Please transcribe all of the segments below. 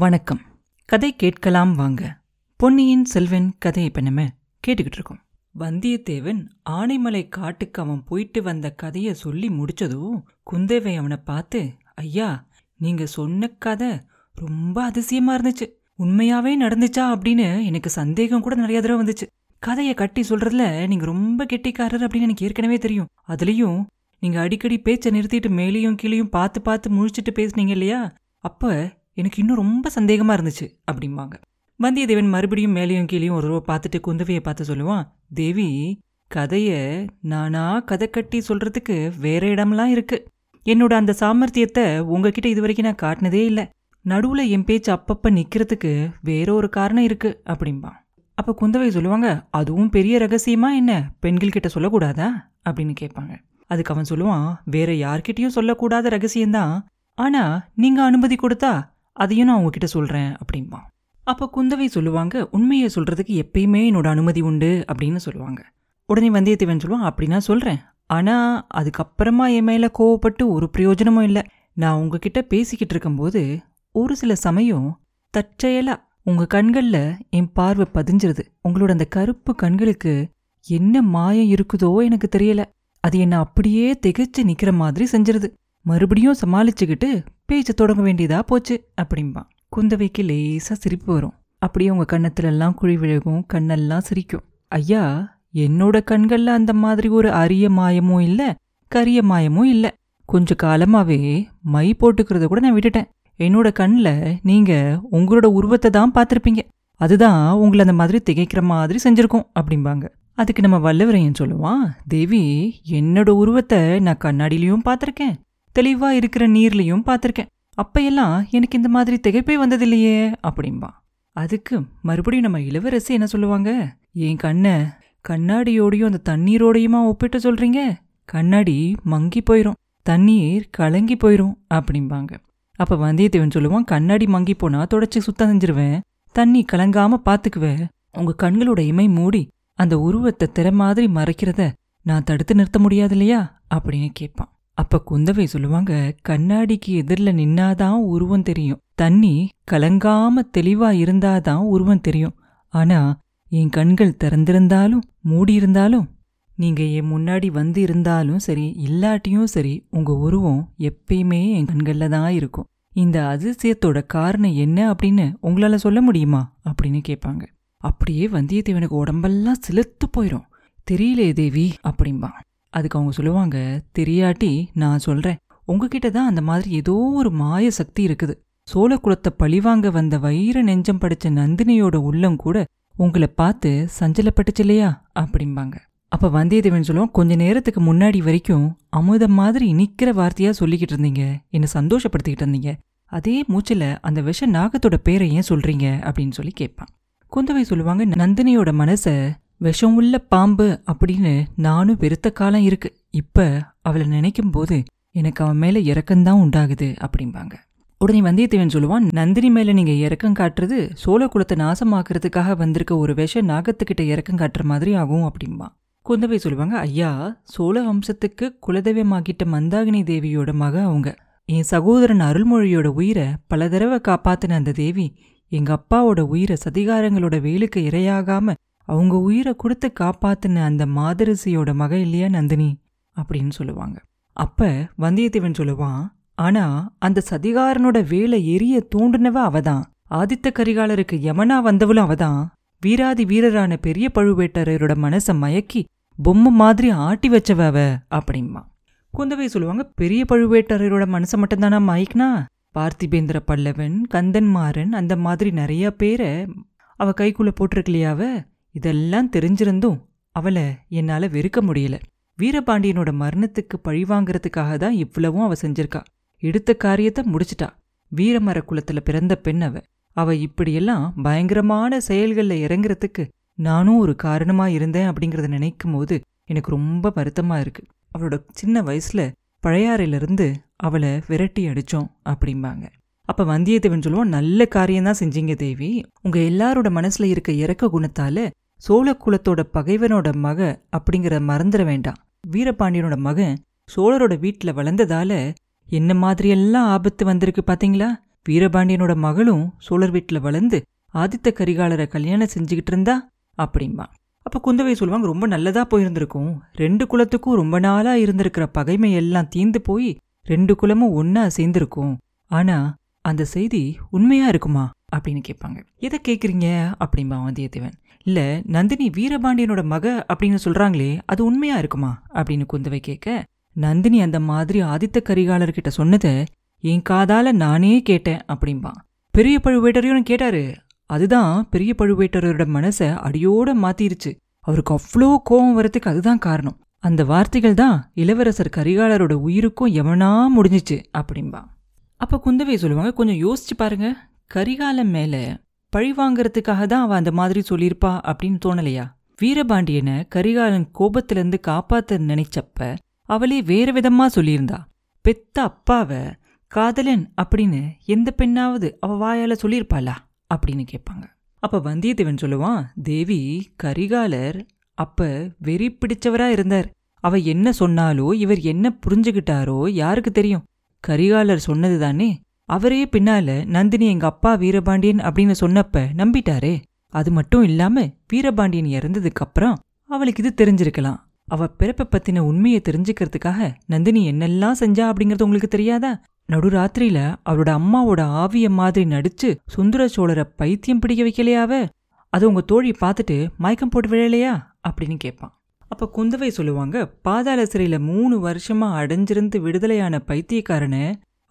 வணக்கம். கதை கேட்கலாம் வாங்க. பொன்னியின் செல்வன் கதையை இப்போ நம்ம கேட்டுக்கிட்டு இருக்கோம். வந்தியத்தேவன் ஆனைமலை காட்டுக்கு அவன் போயிட்டு வந்த கதையை சொல்லி முடிச்சதும் குந்தேவை அவனை பார்த்து ஐயா நீங்க சொன்ன கதை ரொம்ப அதிசயமா இருந்துச்சு. உண்மையாவே நடந்துச்சா? அப்படின்னு எனக்கு சந்தேகம் கூட நிறைய தடவை வந்துச்சு. கதையை கட்டி சொல்றதுல நீங்க ரொம்ப கெட்டிக்காரர் அப்படின்னு எனக்கு ஏற்கனவே தெரியும். அதுலயும் நீங்க அடிக்கடி பேச்சை நிறுத்திட்டு மேலேயும் கீழேயும் பார்த்து பார்த்து முழிச்சிட்டு பேசுனீங்க இல்லையா? அப்ப எனக்கு இன்னும் ரொம்ப சந்தேகமாக இருந்துச்சு அப்படிம்பாங்க. வந்தியத்தேவன் மறுபடியும் மேலேயும் கீழேயும் ஒரு ரூபா பார்த்துட்டு குந்தவையை பார்த்து சொல்லுவான் தேவி கதையை நானா கதை கட்டி சொல்கிறதுக்கு வேற இடம்லாம் இருக்குது என்னோட அந்த சாமர்த்தியத்தை உங்ககிட்ட இது வரைக்கும் நான் காட்டினதே இல்லை. நடுவில் என் பேச்சு அப்பப்போ நிற்கிறதுக்கு வேற ஒரு காரணம் இருக்கு அப்படிம்பான். அப்போ குந்தவை சொல்லுவாங்க அதுவும் பெரிய ரகசியமா என்ன? பெண்கள் கிட்ட சொல்லக்கூடாதா? அப்படின்னு கேட்பாங்க. அதுக்கு அவன் சொல்லுவான் வேற யார்கிட்டயும் சொல்லக்கூடாத ரகசியம்தான். ஆனா நீங்கள் அனுமதி கொடுத்தா அதையும் நான் உங்ககிட்ட சொல்றேன் அப்படிம்பா. அப்போ குந்தவை சொல்லுவாங்க உண்மையை சொல்றதுக்கு எப்பயுமே என்னோட அனுமதி உண்டு அப்படின்னு சொல்லுவாங்க. உடனே வந்தியத்தேவன் சொல்லுவான் அப்படின்னா சொல்றேன். ஆனா அதுக்கப்புறமா என் மேல கோவப்பட்டு ஒரு பிரயோஜனமும் இல்லை. நான் உங்ககிட்ட பேசிக்கிட்டு இருக்கும்போது ஒரு சில சமயம் தற்செயலா உங்க கண்கள்ல என் பார்வை பதிஞ்சிருது. உங்களோட அந்த கருப்பு கண்களுக்கு என்ன மாயம் இருக்குதோ எனக்கு தெரியல. அது என்ன அப்படியே திகைச்சு நிக்கிற மாதிரி செஞ்சிருது. மறுபடியும் சமாளிச்சுக்கிட்டு பேச்சு தொடங்க வேண்டியதா போச்சு அப்படிம்பான் குந்தவைக்கு லேசா சிரிப்பு வரும். அப்படியே உங்க கண்ணத்துல எல்லாம் குழி விழுகும் கண்ணெல்லாம் சிரிக்கும். ஐயா என்னோட கண்கள்ல அந்த மாதிரி ஒரு அரிய மாயமும் இல்ல கரிய மாயமும் இல்ல. கொஞ்ச காலமாவே மை போட்டுக்கிறத கூட நான் விட்டுட்டேன். என்னோட கண்ணில் நீங்க உங்களோட உருவத்தை தான் பார்த்துருப்பீங்க. அதுதான் உங்களை அந்த மாதிரி திகைக்கிற மாதிரி செஞ்சிருக்கும் அப்படிம்பாங்க. அதுக்கு நம்ம வல்லவரையன் சொல்லுவான் தேவி என்னோட உருவத்தை நான் கண்ணாடியிலையும் பார்த்துருக்கேன் தெளிவா இருக்கிற நீர்லையும் பார்த்துருக்கேன். அப்பையெல்லாம் எனக்கு இந்த மாதிரி திகைப்பே வந்ததில்லையே அப்படிம்பா. அதுக்கு மறுபடியும் நம்ம இளவரசி என்ன சொல்லுவாங்க? என் கண்ணை கண்ணாடியோடையும் அந்த தண்ணீரோடையுமா ஒப்பிட்டு சொல்றீங்க? கண்ணாடி மங்கி போயிரும் தண்ணீர் கலங்கி போயிரும் அப்படிம்பாங்க. அப்ப வந்தியத்தேவன் சொல்லுவான் கண்ணாடி மங்கி போனா தொடச்சி சுத்தம் செஞ்சிருவேன் தண்ணி கலங்காம பாத்துக்குவேன். உங்க கண்களோட இமை மூடி அந்த உருவத்தை திற மாதிரி மறைக்கிறத நான் தடுத்து நிறுத்த முடியாது இல்லையா? அப்படின்னு கேட்பான். அப்ப குந்தவை சொல்லுவாங்க கண்ணாடிக்கு எதிரில் நின்னாதான் உருவம் தெரியும். தண்ணி கலங்காம தெளிவா இருந்தாதான் உருவம் தெரியும். ஆனா என் கண்கள் திறந்திருந்தாலும் மூடியிருந்தாலும் நீங்க என் முன்னாடி வந்து இருந்தாலும் சரி இல்லாட்டியும் சரி உங்க உருவம் எப்பயுமே என் கண்கள்ல தான் இருக்கும். இந்த அதிசயத்தோட காரணம் என்ன அப்படின்னு உங்களால சொல்ல முடியுமா? அப்படின்னு கேட்பாங்க. அப்படியே வந்தியத்தேவனுக்கு உடம்பெல்லாம் சிலுத்து போயிடும் தெரியலே தேவி அப்படிம்பான் அதுக்கு அவங்க சொல்லுவாங்க தெரியாட்டி நான் சொல்றேன். உங்ககிட்ட தான் அந்த மாதிரி ஏதோ ஒரு மாய சக்தி இருக்குது. சோழக்குலத்தை பழிவாங்க வந்த வைர நெஞ்சம் படிச்ச நந்தினியோட உள்ளம் கூட உங்களை பார்த்து சஞ்சலப்பட்டுச்சு இல்லையா? அப்படிம்பாங்க. அப்ப வந்தியத்தேவன் சொல்லுவோம் கொஞ்ச நேரத்துக்கு முன்னாடி வரைக்கும் அமுதம் மாதிரி இனிக்கிற வார்த்தையா சொல்லிக்கிட்டு இருந்தீங்க. என்ன சந்தோஷப்படுத்திக்கிட்டு இருந்தீங்க. அதே மூச்சுல அந்த விஷ நாகத்தோட பேரை ஏன் சொல்றீங்க? அப்படின்னு சொல்லி கேட்பான். குந்தவை சொல்லுவாங்க நந்தினியோட மனச விஷம் உள்ள பாம்பு அப்படின்னு நானும் வெறுத்த காலம் இருக்கு. இப்ப அவளை நினைக்கும் போது எனக்கு அவன் மேல இறக்கம்தான் உண்டாகுது அப்படிம்பாங்க. உடனே வந்தியத்தேவன் சொல்லுவான் நந்தினி மேல நீங்க இறக்கம் காட்டுறது சோழ குலத்தை நாசமாக்குறதுக்காக வந்திருக்க ஒரு விஷ நாகத்துக்கிட்ட இறக்கம் காட்டுற மாதிரி ஆகும் அப்படிம்பான். குந்தவை சொல்லுவாங்க ஐயா சோழ வம்சத்துக்கு குலதெய்வமாகிட்ட மந்தாகினி தேவியோட மக அவங்க. என் சகோதரன் அருள்மொழியோட உயிரை பல தடவை காப்பாத்தின அந்த தேவி எங்க அப்பாவோட உயிரை சதிகாரங்களோட வேலுக்கு இரையாகாம அவங்க உயிரை கொடுத்து காப்பாத்தின அந்த மாதரிசியோட மக இல்லையா நந்தினி? அப்படின்னு சொல்லுவாங்க. அப்ப வந்தியத்தேவன் சொல்லுவான் ஆனா அந்த சதிகாரனோட வேலை எரிய தூண்டுனவ அவதான். ஆதித்த கரிகாலருக்கு யமனா வந்தவளும் அவதான். வீராதி வீரரான பெரிய பழுவேட்டரையரோட மனச மயக்கி பொம்மை மாதிரி ஆட்டி வச்சவ அவ அப்படிம்பா குந்தவை சொல்லுவாங்க பெரிய பழுவேட்டரையரோட மனசை மட்டும்தானா மயக்கினா? பார்த்திபேந்திர பல்லவன் கந்தன்மாறன் அந்த மாதிரி நிறைய பேரை அவ கைக்குள்ள போட்டிருக்கலையாவ இதெல்லாம் தெரிஞ்சிருந்தும் அவளை என்னால வெறுக்க முடியல. வீரபாண்டியனோட மரணத்துக்கு பழிவாங்கறதுக்காக தான் இவ்வளவும் அவ செஞ்சிருக்கா. எடுத்த காரியத்தை முடிச்சிட்டா. வீரமர குலத்துல பிறந்த பெண் அவ. அவ இப்படியெல்லாம் பயங்கரமான செயல்கள்ல இறங்குறதுக்கு நானும் ஒரு காரணமா இருந்தேன் அப்படிங்கறத நினைக்கும் போது எனக்கு ரொம்ப வருத்தமா இருக்கு. அவளோட சின்ன வயசுல பழையாறையிலிருந்து அவளை விரட்டி அடிச்சோம் அப்படிம்பாங்க. அப்ப வந்தியத்தேவன் சொல்லுவோம் நல்ல காரியம்தான் செஞ்சீங்க தேவி. உங்க எல்லாரோட மனசுல இருக்க இறக்க குணத்தால சோழ குலத்தோட பகைவனோட மக அப்படிங்கிற மறந்துட வேண்டாம். வீரபாண்டியனோட மகன் சோழரோட வீட்டுல வளர்ந்ததால என்ன மாதிரியெல்லாம் ஆபத்து வந்திருக்கு பாத்தீங்களா? வீரபாண்டியனோட மகளும் சோழர் வீட்டில் வளர்ந்து ஆதித்த கரிகாலரை கல்யாணம் செஞ்சுக்கிட்டு இருந்தா? அப்படிம்பா. அப்ப குந்தவை சொல்லுவாங்க ரொம்ப நல்லதா போயிருந்திருக்கும். ரெண்டு குலத்துக்கும் ரொம்ப நாளா இருந்திருக்கிற பகைமை எல்லாம் தீந்து போய் ரெண்டு குலமும் ஒன்னா சேர்ந்திருக்கும். ஆனா அந்த செய்தி உண்மையா இருக்குமா? அப்படின்னு கேட்பாங்க. எதை கேக்குறீங்க? அப்படிம்பா வந்தியத்தேவன் இல்ல நந்தினி வீரபாண்டியனோட மக அப்படின்னு சொல்றாங்களே அது உண்மையா இருக்குமா? அப்படின்னு குந்தவை கேட்க நந்தினி அந்த மாதிரி ஆதித்த கரிகாலர்கிட்ட சொன்னதை என் காதால நானே கேட்டேன் அப்படிம்பா. பெரிய பழுவேட்டரையும் கேட்டாரு. அதுதான் பெரிய பழுவேட்டரோட மனசை அடியோட மாத்திருச்சு. அவருக்கு அவ்வளோ கோபம் வரத்துக்கு அதுதான் காரணம். அந்த வார்த்தைகள் தான் இளவரசர் கரிகாலரோட உயிருக்கும் எவனா முடிஞ்சிச்சு அப்படிம்பா. அப்ப குந்தவை சொல்லுவாங்க கொஞ்சம் யோசிச்சு பாருங்க. கரிகாலம் மேல பழி வாங்கறதுக்காக தான் அவ அந்த மாதிரி சொல்லியிருப்பா அப்படின்னு தோணலையா? வீரபாண்டியனை கரிகாலன் கோபத்திலிருந்து காப்பாத்த நினைச்சப்ப அவளே வேற விதமா சொல்லியிருந்தா. பெத்த அப்பாவ காதலன் அப்படின்னு எந்த பெண்ணாவது அவ வாயால சொல்லியிருப்பாளா? அப்படின்னு கேட்பாங்க. அப்ப வந்தியத்தேவன் சொல்லுவான் தேவி கரிகாலர் அப்ப வெறி பிடிச்சவரா இருந்தார். அவ என்ன சொன்னாலோ இவர் என்ன புரிஞ்சுகிட்டாரோ யாருக்கு தெரியும்? கரிகாலர் சொன்னது தானே அவரே பின்னால நந்தினி எங்க அப்பா வீரபாண்டியன் அப்படின்னு சொன்னப்ப நம்பிட்டாரே. அது மட்டும் இல்லாம வீரபாண்டியன் இறந்ததுக்கு அப்புறம் அவளுக்கு இது தெரிஞ்சிருக்கலாம். அவ பிறப்பை பத்தின உண்மையை தெரிஞ்சுக்கிறதுக்காக நந்தினி என்னெல்லாம் செஞ்சா? அப்படிங்கறது உங்களுக்கு தெரியாதா? நடுராத்திரியில அவரோட அம்மாவோட ஆவிய மாதிரி நடிச்சு சுந்தர சோழரை பைத்தியம் பிடிக்க வைக்கலையாவ அது உங்க தோழி பார்த்துட்டு மயக்கம் போட்டு விழலையா? அப்படின்னு கேட்பான். அப்ப குந்தவை சொல்லுவாங்க பாதாள சிறையில மூணு வருஷமா அடைஞ்சிருந்து விடுதலையான பைத்தியக்காரனை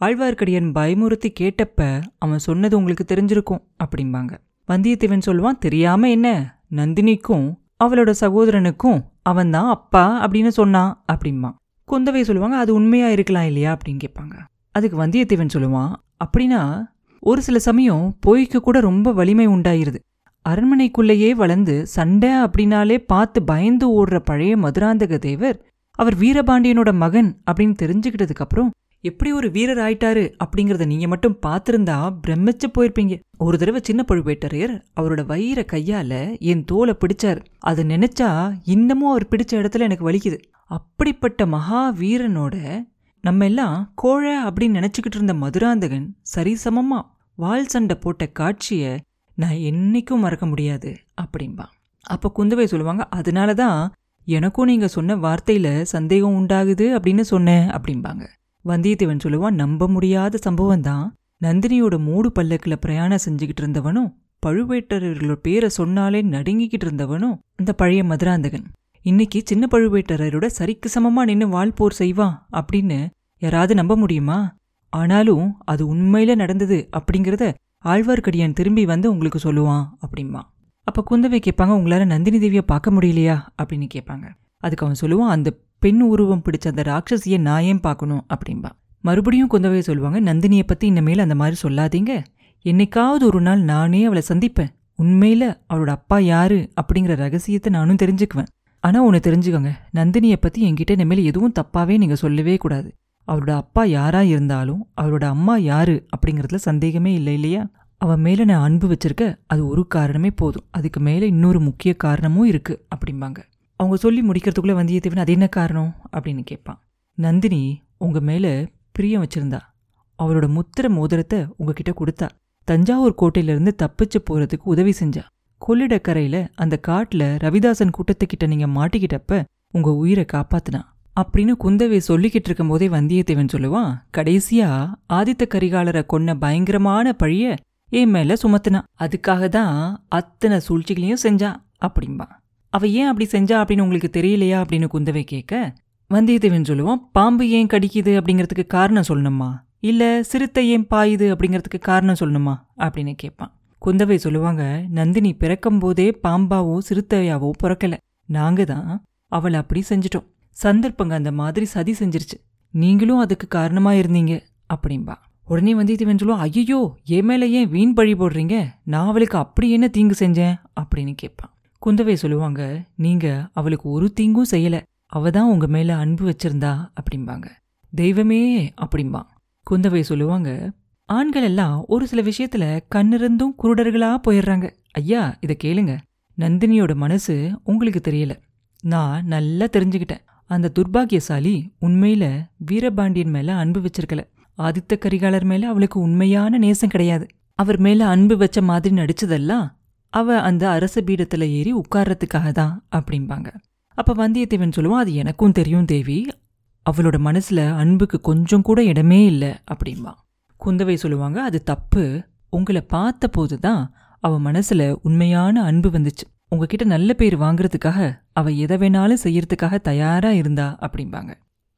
ஆழ்வார்க்கடியன் பயமுறுத்தி கேட்டப்ப அவன் சொன்னது உங்களுக்கு தெரிஞ்சிருக்கும் அப்படிம்பாங்க. வந்தியத்தேவன் சொல்லுவான் தெரியாம என்ன? நந்தினிக்கும் அவளோட சகோதரனுக்கும் அவன் தான் அப்பா அப்படின்னு சொன்னான் அப்படிம்பான். குந்தவை சொல்லுவாங்க அது உண்மையா இருக்கலாம் இல்லையா அப்படின்னு கேட்பாங்க. அதுக்கு வந்தியத்தேவன் சொல்லுவான் அப்படின்னா ஒரு சில சமயம் பொய்க்கு கூட ரொம்ப வலிமை உண்டாயிருது. அரண்மனைக்குள்ளேயே வளர்ந்து சண்டை அப்படின்னாலே பார்த்து பயந்து ஓடுற பழைய மதுராந்தக தேவர் அவர் வீரபாண்டியனோட மகன் அப்படின்னு தெரிஞ்சுக்கிட்டதுக்கு அப்புறம் எப்படி ஒரு வீரர் ஆயிட்டாரு அப்படிங்கறத நீங்க மட்டும் பார்த்திருந்தா பிரமிச்சு போயிருப்பீங்க. ஒரு தடவை சின்ன பழுவேட்டரையர் அவரோட வயிற கையால என் தோலை பிடிச்சார். அதை நினைச்சா இன்னமும் அவர் பிடிச்ச இடத்துல எனக்கு வலிக்குது. அப்படிப்பட்ட மகா வீரனோட நம்ம எல்லாம் கோழை அப்படின்னு நினைச்சுக்கிட்டு இருந்த மதுராந்தகன் சரிசமமா வால் சண்டை போட்ட காட்சிய நான் என்னைக்கும் மறக்க முடியாது அப்படின்பா அப்ப குந்தவை சொல்லுவாங்க அதனால தான் எனக்கும் நீங்க சொன்ன வார்த்தையில சந்தேகம் உண்டாகுது அப்படின்னு சொன்னேன் அப்படிம்பாங்க. வந்தியத்தேவன் சொல்லுவான் நம்ப முடியாத சம்பவம் தான் நந்தினியோட மூடு பல்லக்குல பிரயாணம் செஞ்சுக்கிட்டு இருந்தவனும் பழுவேட்டரர்களோட பேரை சொன்னாலே நடுங்கிக்கிட்டு இருந்தவனும் இந்த பழைய மதுராந்தகன். இன்னைக்கு சின்ன பழுவேட்டரரோட சரிக்கு சமமா நின்னு வாழ்போர் செய்வான் அப்படின்னு யாராவது நம்ப முடியுமா? ஆனாலும் அது உண்மையில நடந்தது அப்படிங்கிறத ஆழ்வார்க்கடியான் திரும்பி வந்து உங்களுக்கு சொல்லுவான் அப்படிம்பா. அப்ப குந்தவை கேட்பாங்க உங்களால நந்தினி தேவியை பார்க்க முடியலையா? அப்படின்னு கேட்பாங்க. அதுக்கு அவன் சொல்லுவான் அந்த பெண் உருவம் பிடிச்ச அந்த ராட்சசியை நான் ஏன் பார்க்கணும் அப்படின்பா மறுபடியும் குந்தவையை சொல்லுவாங்க நந்தினியை பற்றி இனிமேல் அந்த மாதிரி சொல்லாதீங்க. என்னைக்காவது ஒரு நாள் நானே அவளை சந்திப்பேன். உண்மையில் அவளோட அப்பா யாரு? அப்படிங்கிற ரகசியத்தை நானும் தெரிஞ்சுக்குவேன். ஆனால் ஒன்று தெரிஞ்சுக்கோங்க நந்தினியை பற்றி என்கிட்ட இனிமேல் எதுவும் தப்பாகவே நீங்கள் சொல்லவே கூடாது. அவளோட அப்பா யாராக இருந்தாலும் அவளோட அம்மா யாரு அப்படிங்கிறதுல சந்தேகமே இல்லை இல்லையா? அவன் மேலே நான் அன்பு வச்சிருக்க அது ஒரு காரணமே போதும். அதுக்கு மேலே இன்னொரு முக்கிய காரணமும் இருக்குது அப்படிம்பாங்க. அவங்க சொல்லி முடிக்கிறதுக்குள்ள வந்தியத்தேவன் அது என்ன காரணம் அப்படின்னு கேட்பான். நந்தினி உங்க மேல பிரியம் வச்சிருந்தா அவளோட முத்திர மோதிரத்தை உங்ககிட்ட கொடுத்தா தஞ்சாவூர் கோட்டையிலேருந்து தப்பிச்சு போறதுக்கு உதவி செஞ்சா கொள்ளிடக்கரையில அந்த காட்டுல ரவிதாசன் கூட்டத்துக்கிட்ட நீங்க மாட்டிக்கிட்டப்ப உங்க உயிரை காப்பாத்துனா அப்படின்னு குந்தவை சொல்லிக்கிட்டு இருக்கும் போதே வந்தியத்தேவன் சொல்லுவான் கடைசியா ஆதித்த கரிகாலரை கொன்ன பயங்கரமான பழிய என் மேல சுமத்துனா அதுக்காக தான் அத்தனை சூழ்ச்சிகளையும் செஞ்சா அப்படிம்பான் அவ ஏன் அப்படி செஞ்சா அப்படின்னு உங்களுக்கு தெரியலையா அப்படின்னு குந்தவை கேட்க வந்தியத்தேவன் சொல்லுவான் பாம்பு ஏன் கடிக்குது? அப்படிங்கிறதுக்கு காரணம் சொல்லணுமா? இல்ல சிறுத்தை ஏன் பாயுது அப்படிங்கிறதுக்கு காரணம் சொல்லணுமா? அப்படின்னு கேட்பான். குந்தவை சொல்லுவாங்க நந்தினி பிறக்கும் போதே பாம்பாவோ சிறுத்தையாவோ பிறக்கல. நாங்க தான் அவளை அப்படி செஞ்சிட்டோம். சந்தர்ப்பங்க அந்த மாதிரி சதி செஞ்சிருச்சு. நீங்களும் அதுக்கு காரணமா இருந்தீங்க. அப்படின்பா உடனே வந்தியத்தேவன் சொல்லுவான் ஐயோ என் மேல ஏன் வீண் பழி போடுறீங்க? நான் அவளுக்கு அப்படி என்ன தீங்கு செஞ்சேன்? அப்படின்னு கேட்பான். குந்தவை சொல்லுவாங்க நீங்க அவளுக்கு ஒரு தீங்கும் செய்யல. அவ தான் உங்க மேல அன்பு வச்சிருந்தா அப்படிம்பாங்க. தெய்வமே அப்படிம்பான் குந்தவை சொல்லுவாங்க ஆண்கள் எல்லாம் ஒரு சில விஷயத்துல கண்ணிருந்தும் குருடர்களா போயிடுறாங்க ஐயா இத கேளுங்க. நந்தினியோட மனசு உங்களுக்கு தெரியல. நான் நல்லா தெரிஞ்சுக்கிட்டேன். அந்த துர்பாகியசாலி உண்மையில வீரபாண்டியன் மேல அன்பு வச்சிருக்கல. ஆதித்த கரிகாலர் மேல அவளுக்கு உண்மையான நேசம் கிடையாது. அவர் மேல அன்பு வச்ச மாதிரி நடிச்சதெல்லாம் அவ அந்த அரச பீடத்துல ஏறி உட்கார்றதுக்காக தான் அப்படிம்பாங்க. அப்ப வந்தியத்தேவன் சொல்லுவான் அது எனக்கும் தெரியும் தேவி. அவளோட மனசுல அன்புக்கு கொஞ்சம் கூட இடமே இல்லை அப்படிம்பான் குந்தவை சொல்லுவாங்க அது தப்பு. உங்களை பார்த்த போதுதான் அவ மனசுல உண்மையான அன்பு வந்துச்சு. உங்ககிட்ட நல்ல பேர் வாங்குறதுக்காக அவ எதை வேணாலும் செய்யறதுக்காக தயாரா இருந்தா அப்படிம்பாங்க.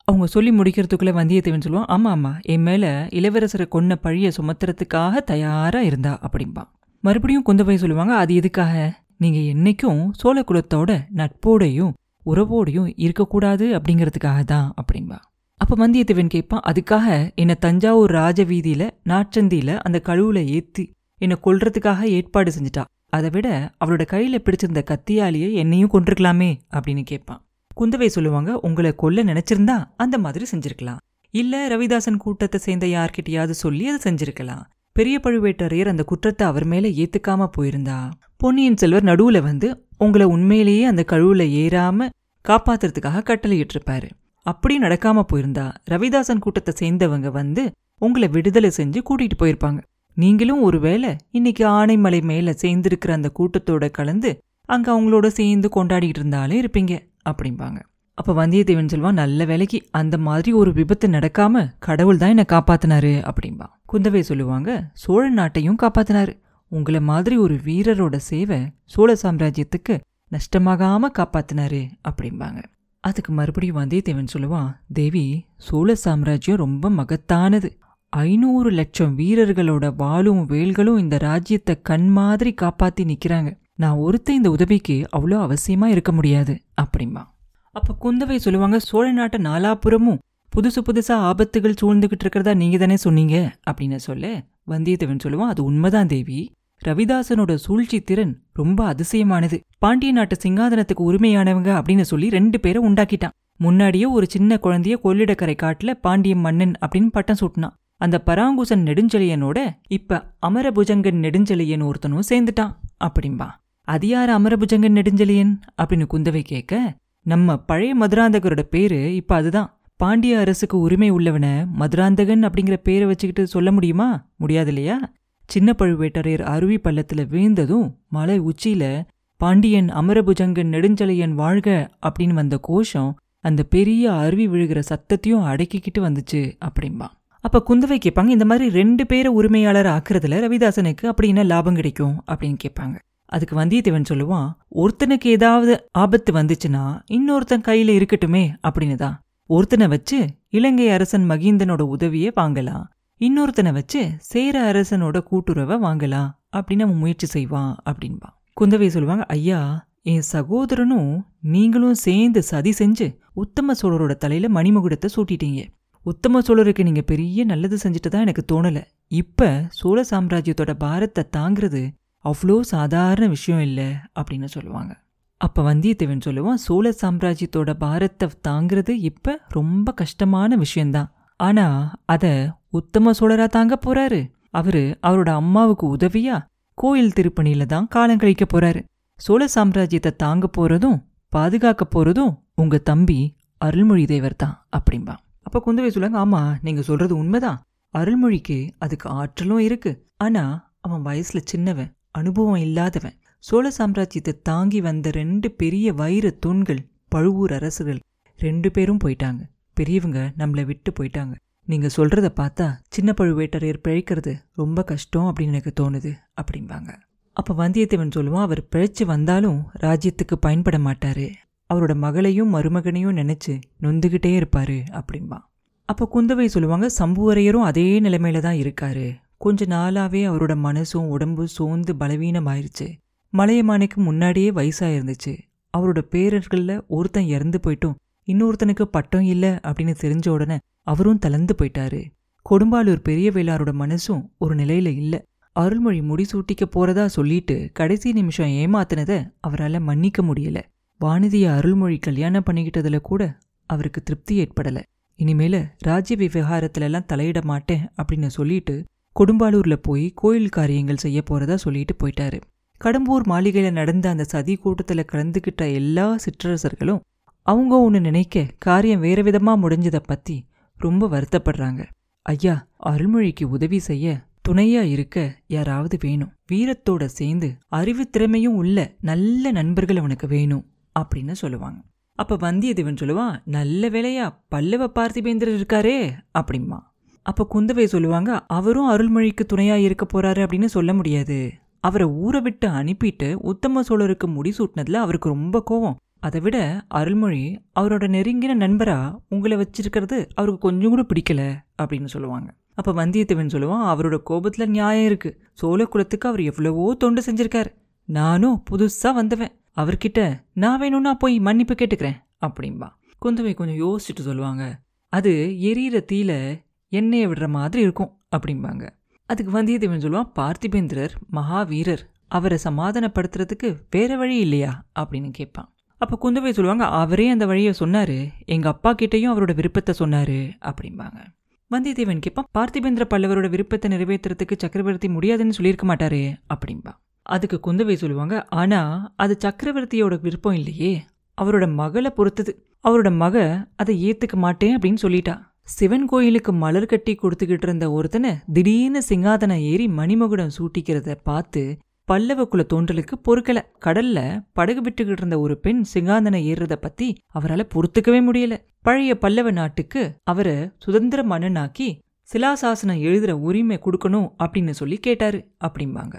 அவங்க சொல்லி முடிக்கிறதுக்குள்ள வந்தியத்தேவன் சொல்லுவான் ஆமா ஆமா. என் மேல இளவரசரை கொன்ன பழிய சுமத்துறதுக்காக தயாரா இருந்தா அப்படிம்பா. மறுபடியும் குந்தவை சொல்லுவாங்க அது எதுக்காக? நீங்க என்னைக்கும் சோழ குலத்தோட நட்போடையும் உறவோடையும் இருக்கக்கூடாது அப்படிங்கிறதுக்காக தான் அப்படின்பா. அப்ப வந்தியத்தேவன் கேட்பான் அதுக்காக என்னை தஞ்சாவூர் ராஜவீதியில நாற்றந்தியில அந்த கழுவுல ஏத்தி என்னை கொல்றதுக்காக ஏற்பாடு செஞ்சுட்டா. அதை விட அவளோட கையில பிடிச்சிருந்த கத்தியாலேயே என்னையும் கொண்டிருக்கலாமே அப்படின்னு கேட்பான். குந்தவை சொல்லுவாங்க உங்களை கொல்ல நினைச்சிருந்தா அந்த மாதிரி செஞ்சிருக்கலாம். இல்ல ரவிதாசன் கூட்டத்தை சேர்ந்த யார்கிட்டயாவது சொல்லி அதை செஞ்சிருக்கலாம். பெரிய பழுவேட்டரையர் அந்த குற்றத்தை அவர் மேல ஏத்துக்காம போயிருந்தா? பொன்னியின் செல்வர் நடுவுல வந்து உங்களை உண்மையிலேயே அந்த கழுவுல ஏறாம காப்பாத்துறதுக்காக கட்டளையிட்டிருப்பாரு. அப்படி நடக்காம போயிருந்தா ரவிதாசன் கூட்டத்தை சேர்ந்தவங்க வந்து உங்களை விடுதலை செஞ்சு கூட்டிட்டு போயிருப்பாங்க. நீங்களும் ஒருவேளை இன்னைக்கு ஆனைமலை மேல சேர்ந்திருக்கிற அந்த கூட்டத்தோட கலந்து அங்க அவங்களோட சேர்ந்து கொண்டாடிட்டு இருந்தாலே இருப்பீங்க அப்படிம்பாங்க. அப்போ வந்தியத்தேவன் சொல்வான் நல்ல வேலைக்கு அந்த மாதிரி ஒரு விபத்து நடக்காம கடவுள் தான் என்னை காப்பாத்தினாரு அப்படிம்பா. குந்தவை சொல்லுவாங்க சோழ நாட்டையும் காப்பாத்தினாரு. உங்களை மாதிரி ஒரு வீரரோட சேவை சோழ சாம்ராஜ்யத்துக்கு நஷ்டமாகாம காப்பாத்தினாரு அப்படிம்பாங்க. அதுக்கு மறுபடியும் வந்தியத்தேவன் சொல்லுவான் தேவி சோழ சாம்ராஜ்யம் ரொம்ப மகத்தானது. ஐநூறு லட்சம் வீரர்களோட வாளும் வேல்களும் இந்த ராஜ்யத்தை கண் மாதிரி காப்பாத்தி நிக்கிறாங்க. நான் ஒருத்த இந்த உதவிக்கு அவ்வளோ அவசியமா இருக்க முடியாது அப்படிம்பா. அப்ப குந்தவை சொல்லுவாங்க சோழ நாட்டை நாலாபுரமும் புதுசு புதுசா ஆபத்துகள் சூழ்ந்துகிட்டு இருக்கிறதா நீங்க தானே சொன்னீங்க? அப்படின்னு சொல்ல. வந்தியத்தேவன் சொல்லுவான் அது உண்மைதான் தேவி. ரவிதாசனோட சூழ்ச்சி திறன் ரொம்ப அதிசயமானது. பாண்டிய நாட்டு சிங்காதனத்துக்கு உரிமையானவங்க அப்படின்னு சொல்லி ரெண்டு பேரை உண்டாக்கிட்டான். முன்னாடியே ஒரு சின்ன குழந்தைய கொள்ளிடக்கரை காட்டுல பாண்டியம் மன்னன் அப்படின்னு பட்டம் சூட்டினான். அந்த பராங்குசன் நெடுஞ்செழியனோட இப்ப அமரபுஜங்கன் நெடுஞ்செழியன் ஒருத்தனும் சேர்ந்துட்டான் அப்படிம்பா. அது யார் அமரபுஜங்கன் நெடுஞ்செழியன்? அப்படின்னு குந்தவை கேட்க நம்ம பழைய மதுராந்தகரோட பேரு இப்ப அதுதான். பாண்டிய அரசுக்கு உரிமை உள்ளவன மதுராந்தகன் அப்படிங்கிற பேரை வச்சுக்கிட்டு சொல்ல முடியுமா? முடியாது இல்லையா சின்ன பழுவேட்டரையர் அருவி பள்ளத்துல வீழ்ந்ததும் மலை உச்சியில பாண்டியன் அமரபுஜங்கன் நெடுஞ்சலையன் வாழ்க அப்படின்னு வந்த கோஷம் அந்த பெரிய அருவி விழுகிற சத்தத்தையும் அடக்கிக்கிட்டு வந்துச்சு அப்படிம்பா. அப்ப குந்தவை கேட்பாங்க இந்த மாதிரி ரெண்டு பேரை உரிமையாளர் ஆக்குறதுல ரவிதாசனுக்கு அப்படி என்ன லாபம் கிடைக்கும் அப்படின்னு கேட்பாங்க. அதுக்கு வந்தியத்தேவன் சொல்லுவான் ஒருத்தனுக்கு ஏதாவது ஆபத்து வந்துச்சுன்னா இன்னொருத்தன் கையில இருக்கட்டுமே அப்படின்னு தான் ஒருத்தனை வச்சு இலங்கை அரசன் மகிந்தனோட உதவியை வாங்கலாம். இன்னொருத்தனை வச்சு சேர அரசனோட கூட்டுறவை வாங்கலாம் அப்படின்னு அவன் முயற்சி செய்வான் அப்படின்பா. குந்தவை சொல்லுவாங்க ஐயா என் சகோதரனும் நீங்களும் சேர்ந்து சதி செஞ்சு உத்தம சோழரோட தலையில மணிமுகுடத்தை சூட்டிட்டீங்க. உத்தம சோழருக்கு நீங்க பெரிய நல்லது செஞ்சுட்டு தான் எனக்கு தோணல. இப்ப சோழ சாம்ராஜ்யத்தோட பாரத்தை தாங்கிறது அவ்வளோ சாதாரண விஷயம் இல்லை அப்படின்னு சொல்லுவாங்க. அப்ப வந்தியத்தேவன் சொல்லுவான் சோழ சாம்ராஜ்யத்தோட பாரத்தை தாங்கிறது இப்ப ரொம்ப கஷ்டமான விஷயந்தான் ஆனா அத உத்தம சோழரா தாங்க போறாரு. அவரு அவரோட அம்மாவுக்கு உதவியா கோயில் திருப்பணியில் தான் காலம் கழிக்க போறாரு. சோழ சாம்ராஜ்யத்தை தாங்க போறதும் பாதுகாக்க போறதும் உங்க தம்பி அருள்மொழி தேவர் தான் அப்படிம்பா. அப்போ குந்தவை சொல்லுங்க ஆமாம் நீங்க சொல்றது உண்மைதான். அருள்மொழிக்கு அதுக்கு ஆற்றலும் இருக்கு. ஆனா அவன் வயசுல சின்னவன். அனுபவம் இல்லாதவன். சோழ சாம்ராஜ்யத்தை தாங்கி வந்த ரெண்டு பெரிய வைர தூண்கள் பழுவூர் அரசுகள் ரெண்டு பேரும் போயிட்டாங்க. பெரியவங்க நம்மளை விட்டு போயிட்டாங்க. நீங்க சொல்றத பார்த்தா சின்ன பழுவேட்டரையர் பிழைக்கிறது ரொம்ப கஷ்டம் அப்படின்னு எனக்கு தோணுது அப்படிம்பாங்க. அப்ப வந்தியத்தேவன் சொல்லுவான் அவர் பிழைச்சு வந்தாலும் ராஜ்யத்துக்கு பயன்பட மாட்டாரு. அவரோட மகளையும் மருமகனையும் நினைச்சு நொந்துகிட்டே இருப்பாரு அப்படிம்பா. அப்ப குந்தவை சொல்லுவாங்க சம்புவரையரும் அதே நிலைமையில தான் இருக்காரு கொஞ்ச நாளாவே அவரோட மனசும் உடம்பும் சோர்ந்து பலவீனமாயிருச்சு. மலையமானைக்கு முன்னாடியே வயசா இருந்துச்சு அவரோட பேரர்கள்ல ஒருத்தன் இறந்து போயிட்டும் இன்னொருத்தனுக்கு பட்டம் இல்ல அப்படின்னு தெரிஞ்ச உடனே அவரும் தளர்ந்து போயிட்டாரு. கொடும்பாலூர் பெரிய வேளாரோட மனசும் ஒரு நிலையில இல்ல. அருள்மொழி முடிசூட்டிக்க போறதா சொல்லிட்டு கடைசி நிமிஷம் ஏமாத்தினதை அவரால மன்னிக்க முடியல. வானதியை அருள்மொழி கல்யாணம் பண்ணிக்கிட்டதுல கூட அவருக்கு திருப்தி ஏற்படல. இனிமேல ராஜ்ய விவகாரத்துல எல்லாம் தலையிட மாட்டேன் அப்படின்னு சொல்லிட்டு கொடும்பாலூர்ல போய் கோயில் காரியங்கள் செய்ய போறதா சொல்லிட்டு போயிட்டாரு. கடம்பூர் மாளிகையில நடந்த அந்த சதி கூட்டத்துல கலந்துக்கிட்ட எல்லா சிற்றரசர்களும் அவங்க ஒன்று நினைக்க காரியம் வேற விதமா முடிஞ்சதை பத்தி ரொம்ப வருத்தப்படுறாங்க. ஐயா அருள்மொழிக்கு உதவி செய்ய துணையா இருக்க யாராவது வேணும். வீரத்தோட சேர்ந்து அறிவு திறமையும் உள்ள நல்ல நண்பர்கள் அவனுக்கு வேணும் அப்படின்னு சொல்லுவாங்க. அப்ப வந்தியத்தேவன் சொல்லுவான் நல்ல வேலையா பல்லவ பார்த்திபேந்திரர் இருக்காரே அப்படிமா அப்ப குந்தவை சொல்லுவாங்க அவரும் அருள்மொழிக்கு துணையா இருக்க போறாரு அப்படின்னு சொல்ல முடியாது. அவரை ஊரை விட்டு அனுப்பிட்டு உத்தம சோழருக்கு முடிசூட்டினதுல அவருக்கு ரொம்ப கோவம். அதை விட அருள்மொழி அவரோட நெருங்கின நண்பரா? உங்களை வச்சிருக்கிறது அவருக்கு கொஞ்சம் கூட பிடிக்கல அப்படின்னு சொல்லுவாங்க. அப்ப வந்தியத்தேவன் சொல்லுவான் அவரோட கோபத்துல நியாயம் இருக்கு. சோழ குலத்துக்கு அவர் எவ்வளவோ தொண்டு செஞ்சுருக்கார். நானும் புதுசா வந்தவன். அவர்கிட்ட நான் வேணும்னா போய் மன்னிப்பு கேட்டுக்கிறேன் அப்படின்பா குந்தவை கொஞ்சம் யோசிச்சுட்டு சொல்லுவாங்க. அது எரியிற தீல என்னையை விடுற மாதிரி இருக்கும் அப்படிம்பாங்க. அதுக்கு வந்தியத்தேவன் சொல்லுவான் பார்த்திபேந்திரர் மகாவீரர் அவரை சமாதானப்படுத்துறதுக்கு வேற வழி இல்லையா? அப்படின்னு கேட்பான். அப்போ குந்தவை சொல்லுவாங்க அவரே அந்த வழியை சொன்னாரு எங்க அப்பா கிட்டேயும் அவரோட விருப்பத்தை சொன்னாரு அப்படிம்பாங்க. வந்தியத்தேவன் கேட்பான் பார்த்திபேந்திர பல்லவரோட விருப்பத்தை நிறைவேற்றுறதுக்கு சக்கரவர்த்தி முடியாதுன்னு சொல்லியிருக்க மாட்டாரு அப்படின்பா அதுக்கு குந்தவை சொல்லுவாங்க ஆனா அது சக்கரவர்த்தியோட விருப்பம் இல்லையே அவரோட மகளை பொறுத்தது. அவரோட மக அதை ஏத்துக்க மாட்டேன் அப்படின்னு சொல்லிட்டா. சிவன் கோயிலுக்கு மலர் கட்டி கொடுத்துக்கிட்டு இருந்த ஒருத்தனை திடீர்னு சிங்காதனம் ஏறி மணிமகுடம் சூட்டிக்கிறத பார்த்து பல்லவ குல தோன்றலுக்கு பொறுக்கல. கடல்ல படகு விட்டுக்கிட்டு இருந்த ஒரு பெண் சிங்காதனம் ஏறுறத பத்தி அவரால பொறுத்துக்கவே முடியல. பழைய பல்லவ நாட்டுக்கு அவரை சுதந்திர மன்னனாக்கி சிலாசாசனம் எழுதுற உரிமை கொடுக்கணும் அப்படின்னு சொல்லி கேட்டாரு அப்படிம்பாங்க.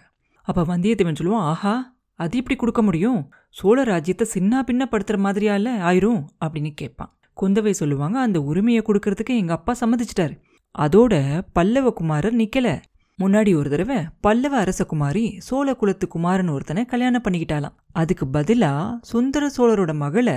அப்ப வந்தியத்தேவன் சொல்லுவான் ஆஹா அது எப்படி கொடுக்க முடியும்? சோழ ராஜ்யத்தை சின்ன பின்னப்படுத்துற மாதிரியால ஆயிரும் அப்படின்னு கேட்பான். குந்தவை சொல்லுவாங்க அந்த உரிமையை கொடுக்கறதுக்கு எங்க அப்பா சம்மதிச்சிட்டாரு. அதோட பல்லவ குமாரர் நிக்கல. முன்னாடி ஒரு தடவை பல்லவ அரசகுமாரி சோழ குலத்து குமாரன் ஒருத்தனை கல்யாணம் பண்ணிக்கிட்டாலாம். அதுக்கு பதிலா சுந்தர சோழரோட மகளை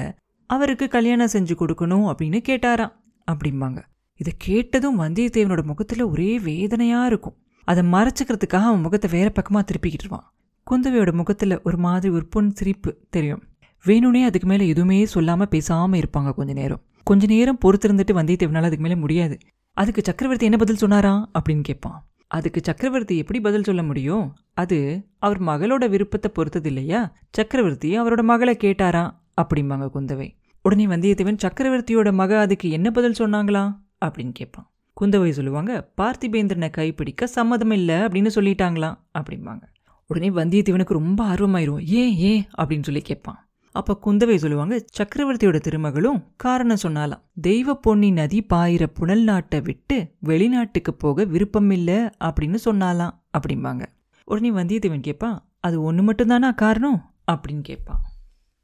அவருக்கு கல்யாணம் செஞ்சு கொடுக்கணும் அப்படின்னு கேட்டாராம். அப்படிம்பாங்க. இதை கேட்டதும் வந்தியத்தேவனோட முகத்துல ஒரே வேதனையா இருக்கும். அதை மறைச்சிக்கிறதுக்காக அவன் முகத்தை வேற பக்கமா திருப்பிக்கிட்டுருவான் குந்தவையோட முகத்துல ஒரு மாதிரி ஒரு பொன் சிரிப்பு தெரியும். வேணும்னே அதுக்கு மேல எதுவுமே சொல்லாம பேசாம இருப்பாங்க கொஞ்ச நேரம். கொஞ்ச நேரம் பொறுத்திருந்துட்டு வந்தியத்தேவனால அதுக்கு மேல முடியாது. அதுக்கு சக்கரவர்த்தி என்ன பதில் சொன்னாரா? அப்படின்னு கேட்பான். அதுக்கு சக்கரவர்த்தி எப்படி பதில் சொல்ல முடியும்? அது அவர் மகளோட விருப்பத்தை பொறுத்தது இல்லையா சக்கரவர்த்தி அவரோட மகளை கேட்டாரா? அப்படிம்பாங்க குந்தவை. உடனே வந்தியத்தேவன் சக்கரவர்த்தியோட மக அதுக்கு என்ன பதில் சொன்னாங்களா? அப்படின்னு கேட்பான். குந்தவை சொல்லுவாங்க பார்த்திபேந்திரனை கைப்பிடிக்க சம்மதம் இல்லை அப்படின்னு சொல்லிட்டாங்களாம் அப்படிம்பாங்க. உடனே வந்தியத்தேவனுக்கு ரொம்ப ஆர்வமாயிரும். ஏன் ஏன்? அப்படின்னு சொல்லி கேட்பான். அப்ப குந்தவை சொல்லுவாங்க சக்கரவர்த்தியோட திருமகளும் காரணம் சொன்னாலாம். தெய்வ பொன்னி நதி பாயிற புனல் நாட்டை விட்டு வெளிநாட்டுக்கு போக விருப்பமில்ல அப்படின்னு சொன்னாலாம் அப்படிம்பாங்க. உடனே வந்தியத்தேவன் கேட்பான் அது ஒன்று மட்டும்தானா காரணம்? அப்படின்னு கேட்பான்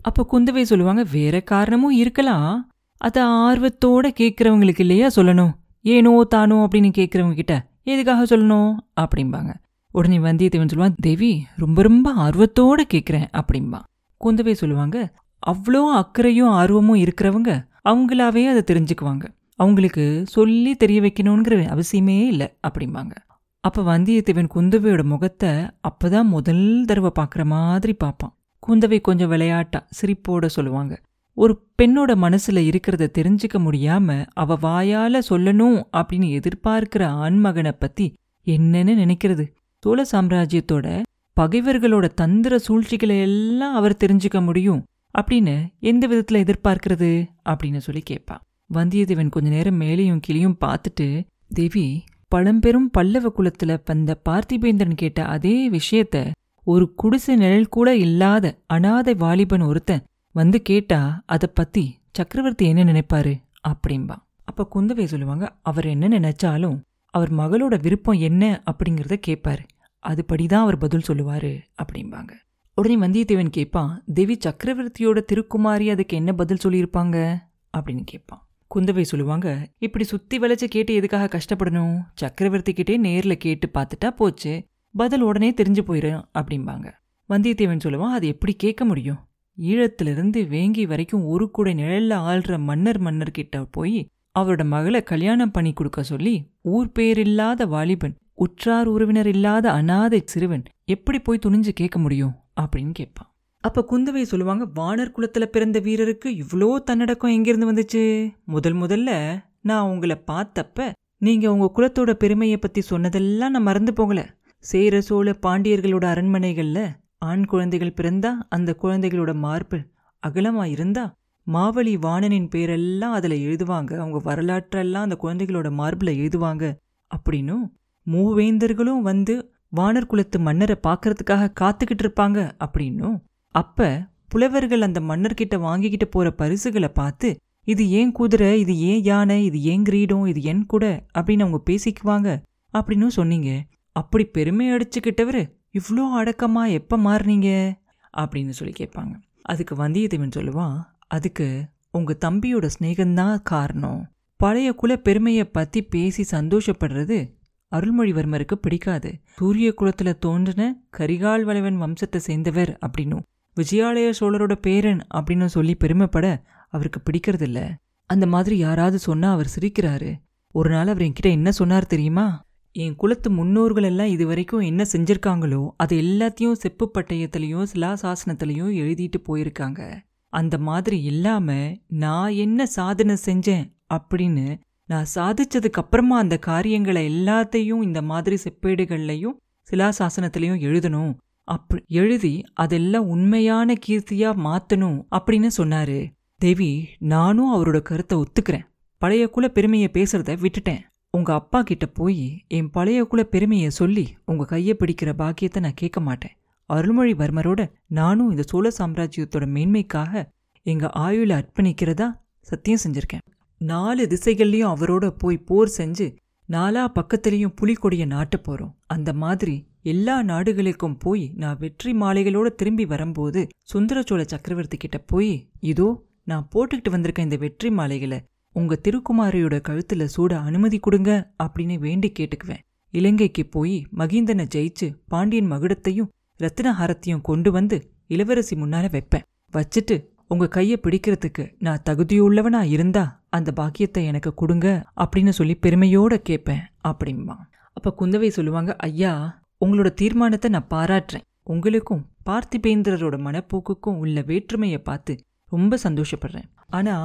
அப்போ குந்தவை சொல்லுவாங்க வேற காரணமும் இருக்கலாம். அதை ஆர்வத்தோட கேட்குறவங்களுக்கு இல்லையா சொல்லணும். ஏனோ தானோ அப்படின்னு கேட்குறவங்க கிட்ட எதுக்காக சொல்லணும்? அப்படிம்பாங்க. உடனே வந்தியத்தேவன் சொல்லுவான் தேவி ரொம்ப ரொம்ப ஆர்வத்தோட கேட்குறேன் அப்படிம்பா. குந்தவை சொல்லுவாங்க அவ்வளோ அக்கறையும் ஆர்வமும் இருக்கிறவங்க அவங்களாவே அதை தெரிஞ்சுக்குவாங்க. அவங்களுக்கு சொல்லி தெரிய வைக்கணுங்கிற அவசியமே இல்லை அப்படிம்பாங்க. அப்ப வந்தியத்தேவன் குந்தவையோட முகத்தை அப்பதான் முதல் தடவை பார்க்குற மாதிரி பார்ப்பான். குந்தவை கொஞ்சம் விளையாட்டா சிரிப்போட சொல்லுவாங்க. ஒரு பெண்ணோட மனசுல இருக்கிறத தெரிஞ்சுக்க முடியாம அவ வாயால சொல்லணும் அப்படின்னு எதிர்பார்க்கிற ஆண்மகனை பத்தி என்னன்னு நினைக்கிறது. சோழ சாம்ராஜ்யத்தோட பகைவர்களோட தந்திர சூழ்ச்சிகளை எல்லாம் அவர் தெரிஞ்சுக்க முடியும். அப்படின்னு எந்த விதத்துல எதிர்பார்க்கிறது? அப்படின்னு சொல்லி கேட்பா. வந்தியத்தேவன் கொஞ்ச நேரம் மேலேயும் கிளியும் பார்த்துட்டு தேவி பழம்பெரும் பல்லவ குலத்துல வந்த பார்த்திபேந்திரன் கேட்ட அதே விஷயத்த ஒரு குடிசை நிழல் கூட இல்லாத அனாதை வாலிபன் ஒருத்தன் வந்து கேட்டா அத பத்தி சக்கரவர்த்தி என்ன நினைப்பாரு? அப்படின்பா அப்ப குந்தவை சொல்லுவாங்க அவர் என்ன நினைச்சாலும் அவர் மகளோட விருப்பம் என்ன? அப்படிங்கறத கேட்பாரு. அதுபடிதான் அவர் பதில் சொல்லுவாரு அப்படிம்பாங்க. உடனே வந்தியத்தேவன் கேட்பான் தேவி சக்கரவர்த்தியோட திருக்குமாரி அதுக்கு என்ன பதில் சொல்லியிருப்பாங்க? அப்படின்னு கேட்பான். குந்தவை சொல்லுவாங்க இப்படி சுத்தி வளைச்சு கேட்டு எதுக்காக கஷ்டப்படணும்? சக்கரவர்த்தி கிட்டே நேர்ல கேட்டு பார்த்துட்டா போச்சு. பதில் உடனே தெரிஞ்சு போயிடும் அப்படிம்பாங்க. வந்தியத்தேவன் சொல்லுவான் அது எப்படி கேட்க முடியும்? ஈழத்திலிருந்து வேங்கி வரைக்கும் ஒரு கூடை நிழல்ல ஆள்ற மன்னர் மன்னர் கிட்ட போய் அவரோட மகளை கல்யாணம் பண்ணி கொடுக்க சொல்லி ஊர் பேரில்லாத வாலிபன் உற்றார் உறவினர் இல்லாத அனாதை சிறுவன் எப்படி போய் துணிஞ்சு கேட்க முடியும் அப்படின்னு கேட்பான். அப்ப குந்தவை சொல்லுவாங்க வானர் குலத்துல பிறந்த வீரருக்கு இவ்வளோ தன்னடக்கம் எங்கிருந்து வந்துச்சு? முதல் முதல்ல நான் உங்களை பார்த்தப்ப நீங்க உங்க குலத்தோட பெருமையை பத்தி சொன்னதெல்லாம் நான் மறந்து போகல. சேர சோழ பாண்டியர்களோட அரண்மனைகள்ல ஆண் குழந்தைகள் பிறந்தா அந்த குழந்தைகளோட மார்பிள் அகலமா இருந்தா மாவழி வாணனின் பேரெல்லாம் அதுல எழுதுவாங்க. அவங்க வரலாற்றெல்லாம் அந்த குழந்தைகளோட மார்பில் எழுதுவாங்க. அப்படின்னும் மூவேந்தர்களும் வந்து வானர் குலத்து மன்னரை பார்க்கறதுக்காக காத்துக்கிட்டு இருப்பாங்க அப்படின்னும் அப்ப புலவர்கள் அந்த மன்னர்கிட்ட வாங்கிக்கிட்டு போற பரிசுகளை பார்த்து இது ஏன் குதிரை? இது ஏன் யானை? இது ஏன் கிரீடம்? இது என் கூட? அப்படின்னு அவங்க பேசிக்குவாங்க. அப்படின்னு சொன்னீங்க. அப்படி பெருமை அடிச்சுக்கிட்டவர் இவ்வளோ அடக்கமா எப்ப மாறுனீங்க? அப்படின்னு சொல்லி கேட்பாங்க. அதுக்கு வந்தியத்தேவன் சொல்லுவான் அதுக்கு உங்க தம்பியோட சிநேகம்தான் காரணம். பழைய குல பெருமையை பத்தி பேசி சந்தோஷப்படுறது அருள்மொழிவர்மருக்கு பிடிக்காது. சூரிய குலத்துல தோன்றின கரிகால் வளைவன் வம்சத்தை சேர்ந்தவர் அப்படின்னும் விஜயாலய சோழரோட பேரன் அப்படின்னு சொல்லி பெருமைப்பட அவருக்கு பிடிக்கிறதில்ல. அந்த மாதிரி யாராவது சொன்னா அவர் சிரிக்கிறாரு. ஒரு நாள் அவர் என்கிட்ட என்ன சொன்னார் தெரியுமா? என் குலத்து முன்னோர்கள் எல்லாம் இது வரைக்கும் என்ன செஞ்சிருக்காங்களோ அது எல்லாத்தையும் செப்பு பட்டயத்திலையும் சிலாசாசனத்திலையும் எழுதிட்டு போயிருக்காங்க. அந்த மாதிரி இல்லாம நான் என்ன சாதனை செஞ்சேன்? அப்படின்னு நான் சாதிச்சதுக்கு அப்புறமா அந்த காரியங்களை எல்லாத்தையும் இந்த மாதிரி செப்பேடுகள்லையும் சிலாசாசனத்திலையும் எழுதணும். அப்படி எழுதி அதெல்லாம் உண்மையான கீர்த்தியா மாத்தணும் அப்படின்னு சொன்னாரு. தேவி நானும் அவரோட கருத்தை ஒத்துக்கிறேன். பழைய குல பெருமையை பேசுறத விட்டுட்டேன். உங்க அப்பா கிட்ட போய் என் பழைய குல பெருமையை சொல்லி உங்க கையை பிடிக்கிற பாக்கியத்தை நான் கேட்க மாட்டேன். அருள்மொழிவர்மரோட நானும் இந்த சோழ சாம்ராஜ்யத்தோட மேன்மைக்காக எங்க ஆயுள அர்ப்பணிக்கிறதா சத்தியம் செஞ்சிருக்கேன். நாலு திசைகள்லயும் அவரோட போய் போர் செஞ்சு நாலா பக்கத்துலயும் புலிக்கொடிய நாட்ட போறோம். அந்த மாதிரி எல்லா நாடுகளுக்கும் போய் நான் வெற்றி மாலைகளோட திரும்பி வரும்போது சுந்தர சோழ சக்கரவர்த்தி கிட்ட போய் இதோ நான் போட்டுக்கிட்டு வந்திருக்க இந்த வெற்றி மாலைகளை உங்க திருக்குமாரியோட கழுத்துல சூட அனுமதி கொடுங்க அப்படின்னு வேண்டி கேட்டுக்குவேன். இலங்கைக்கு போய் மகிந்தனை ஜெயிச்சு பாண்டியன் மகுடத்தையும் ரத்தினஹாரத்தையும் கொண்டு வந்து இளவரசி முன்னால வைப்பேன். வச்சுட்டு உங்க கைய பிடிக்கிறதுக்கு நான் தகுதியுள்ளவனா இருந்தா அந்த பாக்கியத்தை எனக்கு கொடுங்க அப்படின்னு சொல்லி பெருமையோட கேட்பேன் அப்படிம்பா. அப்போ குந்தவை சொல்லுவாங்க ஐயா உங்களோட தீர்மானத்தை நான் பாராட்டுறேன். உங்களுக்கும் பார்த்திபேந்திரரோட மனப்போக்குக்கும் உள்ள வேற்றுமையை பார்த்து ரொம்ப சந்தோஷப்படுறேன். ஆனா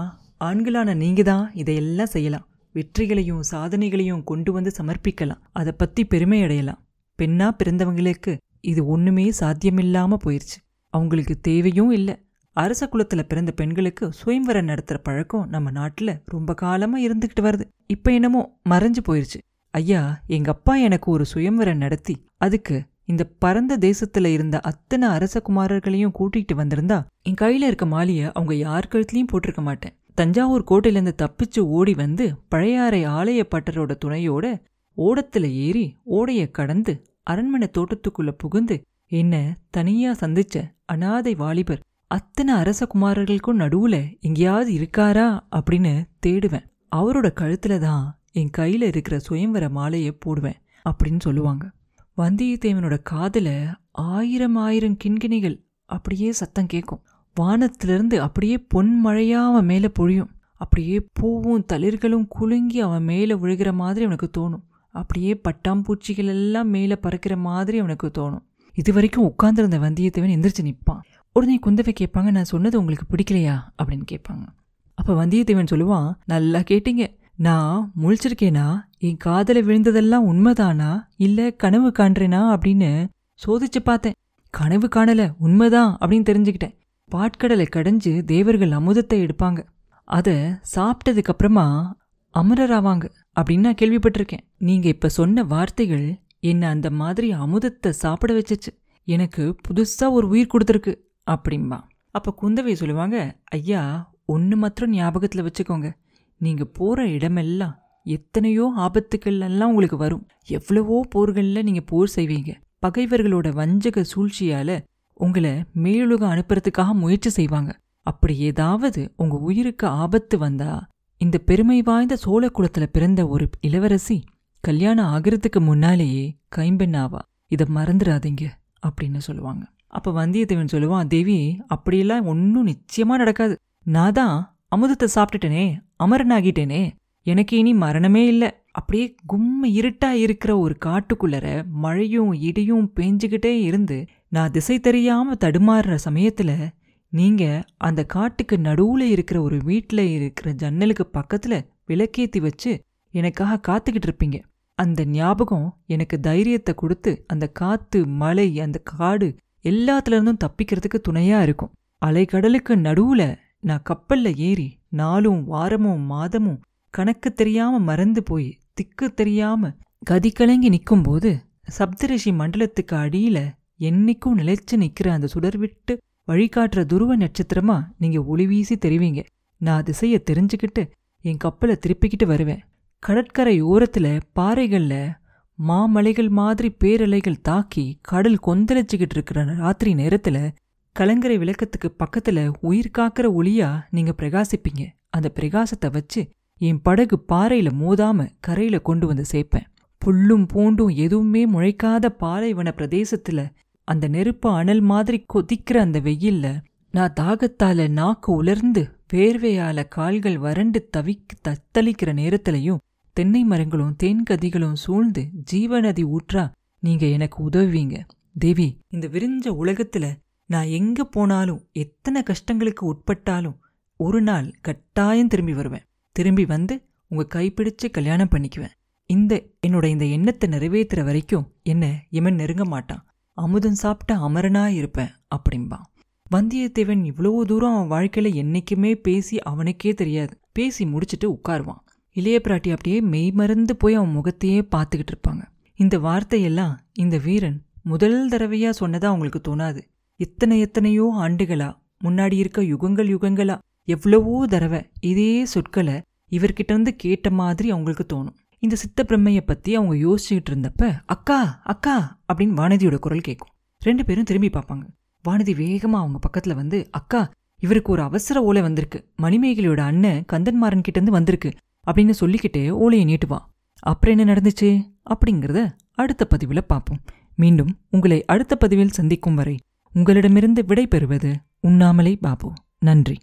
ஆண்களான நீங்க தான் இதையெல்லாம் செய்யலாம். வெற்றிகளையும் சாதனைகளையும் கொண்டு வந்து சமர்ப்பிக்கலாம். அதை பத்தி பெருமை அடையலாம். பெண்ணா பிறந்தவங்களுக்கு இது ஒண்ணுமே சாத்தியமில்லாம போயிருச்சு. அவங்களுக்கு தேவையும் இல்லை. அரச குலத்துல பிறந்த பெண்களுக்கு சுயம்வரம் நடத்துற பழக்கம் நம்ம நாட்டுல ரொம்ப காலமா இருந்துகிட்டு வருது. இப்ப என்னமோ மறைஞ்சு போயிருச்சு. ஐயா எங்க அப்பா எனக்கு ஒரு சுயம்வரம் நடத்தி அதுக்கு இந்த பரந்த தேசத்துல இருந்த அத்தனை அரச குமாரர்களையும் கூட்டிகிட்டு வந்திருந்தா என் கையில இருக்க மாலிய அவங்க யார் கழுத்துலயும் போட்டிருக்க மாட்டேன். தஞ்சாவூர் கோட்டையிலேருந்து தப்பிச்சு ஓடி வந்து பழையாறை ஆலய பட்டரோட துணையோட ஓடத்துல ஏறி ஓடைய கடந்து அரண்மனை தோட்டத்துக்குள்ள புகுந்து என்ன தனியா சந்திச்ச அனாதை வாலிபர் அத்தனை அரசகுமாரர்களுக்கும் நடுவில் நடுவுல எங்கேயாவது இருக்காரா அப்படின்னு தேடுவேன். அவரோட கழுத்துல தான் என் கையில இருக்கிற சுயம்வர மாலையை போடுவேன் அப்படின்னு சொல்லுவாங்க. வந்தியத்தேவனோட காதில் ஆயிரம் ஆயிரம் கிண்கிணிகள் அப்படியே சத்தம் கேட்கும். வானத்திலிருந்து அப்படியே பொன் மழையா அவன் மேல பொழியும். அப்படியே பூவும் தளிர்களும் குலுங்கி அவன் மேல விழுகிற மாதிரி அவனுக்கு தோணும். அப்படியே பட்டாம்பூச்சிகள் எல்லாம் மேல பறக்கிற மாதிரி அவனுக்கு தோணும். இது வரைக்கும் உட்கார்ந்திருந்த வந்தியத்தேவன் எந்திரிச்சு நிற்பான் உடனே குந்தவை கேட்பாங்க நான் சொன்னது உங்களுக்கு பிடிக்கலையா? அப்படின்னு கேட்பாங்க. அப்ப வந்தியத்தேவன் சொல்லுவான் நல்லா கேட்டீங்க. நான் முழிச்சிருக்கேனா? என் காதல விழுந்ததெல்லாம் உண்மைதானா? இல்லை கனவு காண்றேனா? அப்படின்னு சோதிச்சு பார்த்தேன். கனவு காணல உண்மைதான் அப்படின்னு தெரிஞ்சுக்கிட்டேன். பாட்கடலை கடைஞ்சு தேவர்கள் அமுதத்தை எடுப்பாங்க. அத சாப்பிட்டதுக்கு அப்புறமா அமரராவாங்க அப்படின்னு நான் கேள்விப்பட்டிருக்கேன். நீங்க இப்ப சொன்ன வார்த்தைகள் என்னை அந்த மாதிரி அமுதத்தை சாப்பிட வச்சுச்சு. எனக்கு புதுசா ஒரு உயிர் கொடுத்துருக்கு. அப்படிம்பா. அப்போ குந்தவை சொல்லுவாங்க ஐயா ஒன்று மாத்திரம் ஞாபகத்துல வச்சுக்கோங்க. நீங்க போற இடமெல்லாம் எத்தனையோ ஆபத்துக்கள்லாம் உங்களுக்கு வரும். எவ்வளவோ போர்கள்ல நீங்க போர் செய்வீங்க. பகைவர்களோட வஞ்சக சூழ்ச்சியால உங்களை மேலுலகம் அனுப்புறதுக்காக முயற்சி செய்வாங்க. அப்படி ஏதாவது உங்க உயிருக்கு ஆபத்து வந்தா இந்த பெருமை வாய்ந்த சோழ குலத்துல பிறந்த ஒரு இளவரசி கல்யாணம் ஆகிறதுக்கு முன்னாலேயே கைம்பெண்ணாவா? இதை மறந்துடாதீங்க அப்படின்னு சொல்லுவாங்க. அப்ப வந்தியத்தேவன் சொல்லுவான் தேவி அப்படியெல்லாம் ஒன்றும் நிச்சயமா நடக்காது. நான் தான் அமுதத்தை சாப்பிட்டுட்டேனே அமரனாகிட்டேனே. எனக்கு இனி மரணமே இல்லை. அப்படியே கும்ம இருட்டா இருக்கிற ஒரு காட்டுக்குள்ளர மழையும் இடியும் பேஞ்சுக்கிட்டே இருந்து நான் திசை தெரியாம தடுமாறுற சமயத்துல நீங்க அந்த காட்டுக்கு நடுவுல இருக்கிற ஒரு வீட்ல இருக்கிற ஜன்னலுக்கு பக்கத்துல விளக்கேத்தி வச்சு எனக்காக காத்துக்கிட்டு இருப்பீங்க. அந்த ஞாபகம் எனக்கு தைரியத்தை கொடுத்து அந்த காத்து மலை அந்த காடு எல்லாத்துல இருந்தும் தப்பிக்கிறதுக்கு துணையா இருக்கும். அலைக்கடலுக்கு நடுவுல நான் கப்பல்ல ஏறி நாளும் வாரமும் மாதமும் கணக்கு தெரியாம மறந்து போய் திக்கு தெரியாம கதி கலங்கி நிற்கும்போது சப்தரிஷி மண்டலத்துக்கு அடியில என்னைக்கும் நிலைச்சு நிக்கிற அந்த சுடர் விட்டு வழிகாட்டுற துருவ நட்சத்திரமா நீங்க ஒளி வீசி தெரிவீங்க. நான் திசைய தெரிஞ்சுக்கிட்டு என் கப்பலை திருப்பிக்கிட்டு வருவேன். கடற்கரை ஓரத்துல பாறைகள்ல மாமலைகள் மாதிரி பேரலைகள் தாக்கி கடல் கொந்தளிச்சுக்கிட்டு இருக்கிற ராத்திரி நேரத்துல கலங்கரை விளக்கத்துக்கு பக்கத்துல உயிர் காக்கிற ஒளியா நீங்க பிரகாசிப்பீங்க. அந்த பிரகாசத்தை வச்சு என் படகு பாறையில மோதாம கரையில கொண்டு வந்து சேர்ப்பேன் புல்லும் பூண்டும் எதுவுமே முளைக்காத பாலைவன பிரதேசத்துல அந்த நெருப்பு அனல் மாதிரி கொதிக்கிற அந்த வெயில்ல நான் தாகத்தால நாக்கு உலர்ந்து வேர்வையால கால்கள் வறண்டு தவிக்கு தத்தளிக்கிற நேரத்திலையும் தென்னை மரங்களும் தேன்கதிகளும் சூழ்ந்து ஜீவநதி ஊற்றா நீங்க எனக்கு உதவுவீங்க. தேவி இந்த விரிஞ்ச உலகத்துல நான் எங்க போனாலும் எத்தனை கஷ்டங்களுக்கு உட்பட்டாலும் ஒரு நாள் கட்டாயம் திரும்பி வருவேன். திரும்பி வந்து உங்க கைப்பிடிச்சு கல்யாணம் பண்ணிக்குவேன். இந்த என்னோட இந்த எண்ணத்தை நிறைவேற்றுற வரைக்கும் என்ன எமன் நெருங்க மாட்டான். அமுதம் சாப்பிட்ட அமரனா இருப்பேன் அப்படிம்பான் வந்தியத்தேவன் இவ்வளவு தூரம் அவன் வாழ்க்கையில என்னைக்குமே பேசி அவனுக்கே தெரியாது. பேசி முடிச்சிட்டு உட்காருவான். இளைய பிராட்டி அப்படியே மெய்மறந்து போய் அவன் முகத்தையே பார்த்துக்கிட்டு இருப்பாங்க. இந்த வார்த்தையெல்லாம் இந்த வீரன் முதல் தடவையா சொன்னதா அவங்களுக்கு தோணாது. எத்தனை எத்தனையோ ஆண்டுகளா முன்னாடி இருக்க யுகங்கள் யுகங்களா எவ்வளவோ தடவை இதே சொற்களை இவர்கிட்ட இருந்து கேட்ட மாதிரி அவங்களுக்கு தோணும். இந்த சித்த பிரம்மையை பத்தி அவங்க யோசிச்சுக்கிட்டு இருந்தப்ப அக்கா அக்கா அப்படின்னு வானதியோட குரல் கேட்கும் ரெண்டு பேரும் திரும்பி பார்ப்பாங்க. வானதி வேகமா அவங்க பக்கத்துல வந்து அக்கா இவருக்கு ஒரு அவசர ஓலை வந்திருக்கு. மணிமேகலையோட அண்ணன் கந்தன்மாறன் கிட்ட இருந்து வந்திருக்கு. அப்படின்னு சொல்லிக்கிட்டே ஓலையை நீட்டுவான் அப்புறம் என்ன நடந்துச்சு? அப்படிங்கிறத அடுத்த பதிவில் பார்ப்போம் மீண்டும் உங்களை அடுத்த பதிவில் சந்திக்கும் வரை உங்களிடமிருந்து விடை பெறுவது உண்ணாமலே பாபு. நன்றி.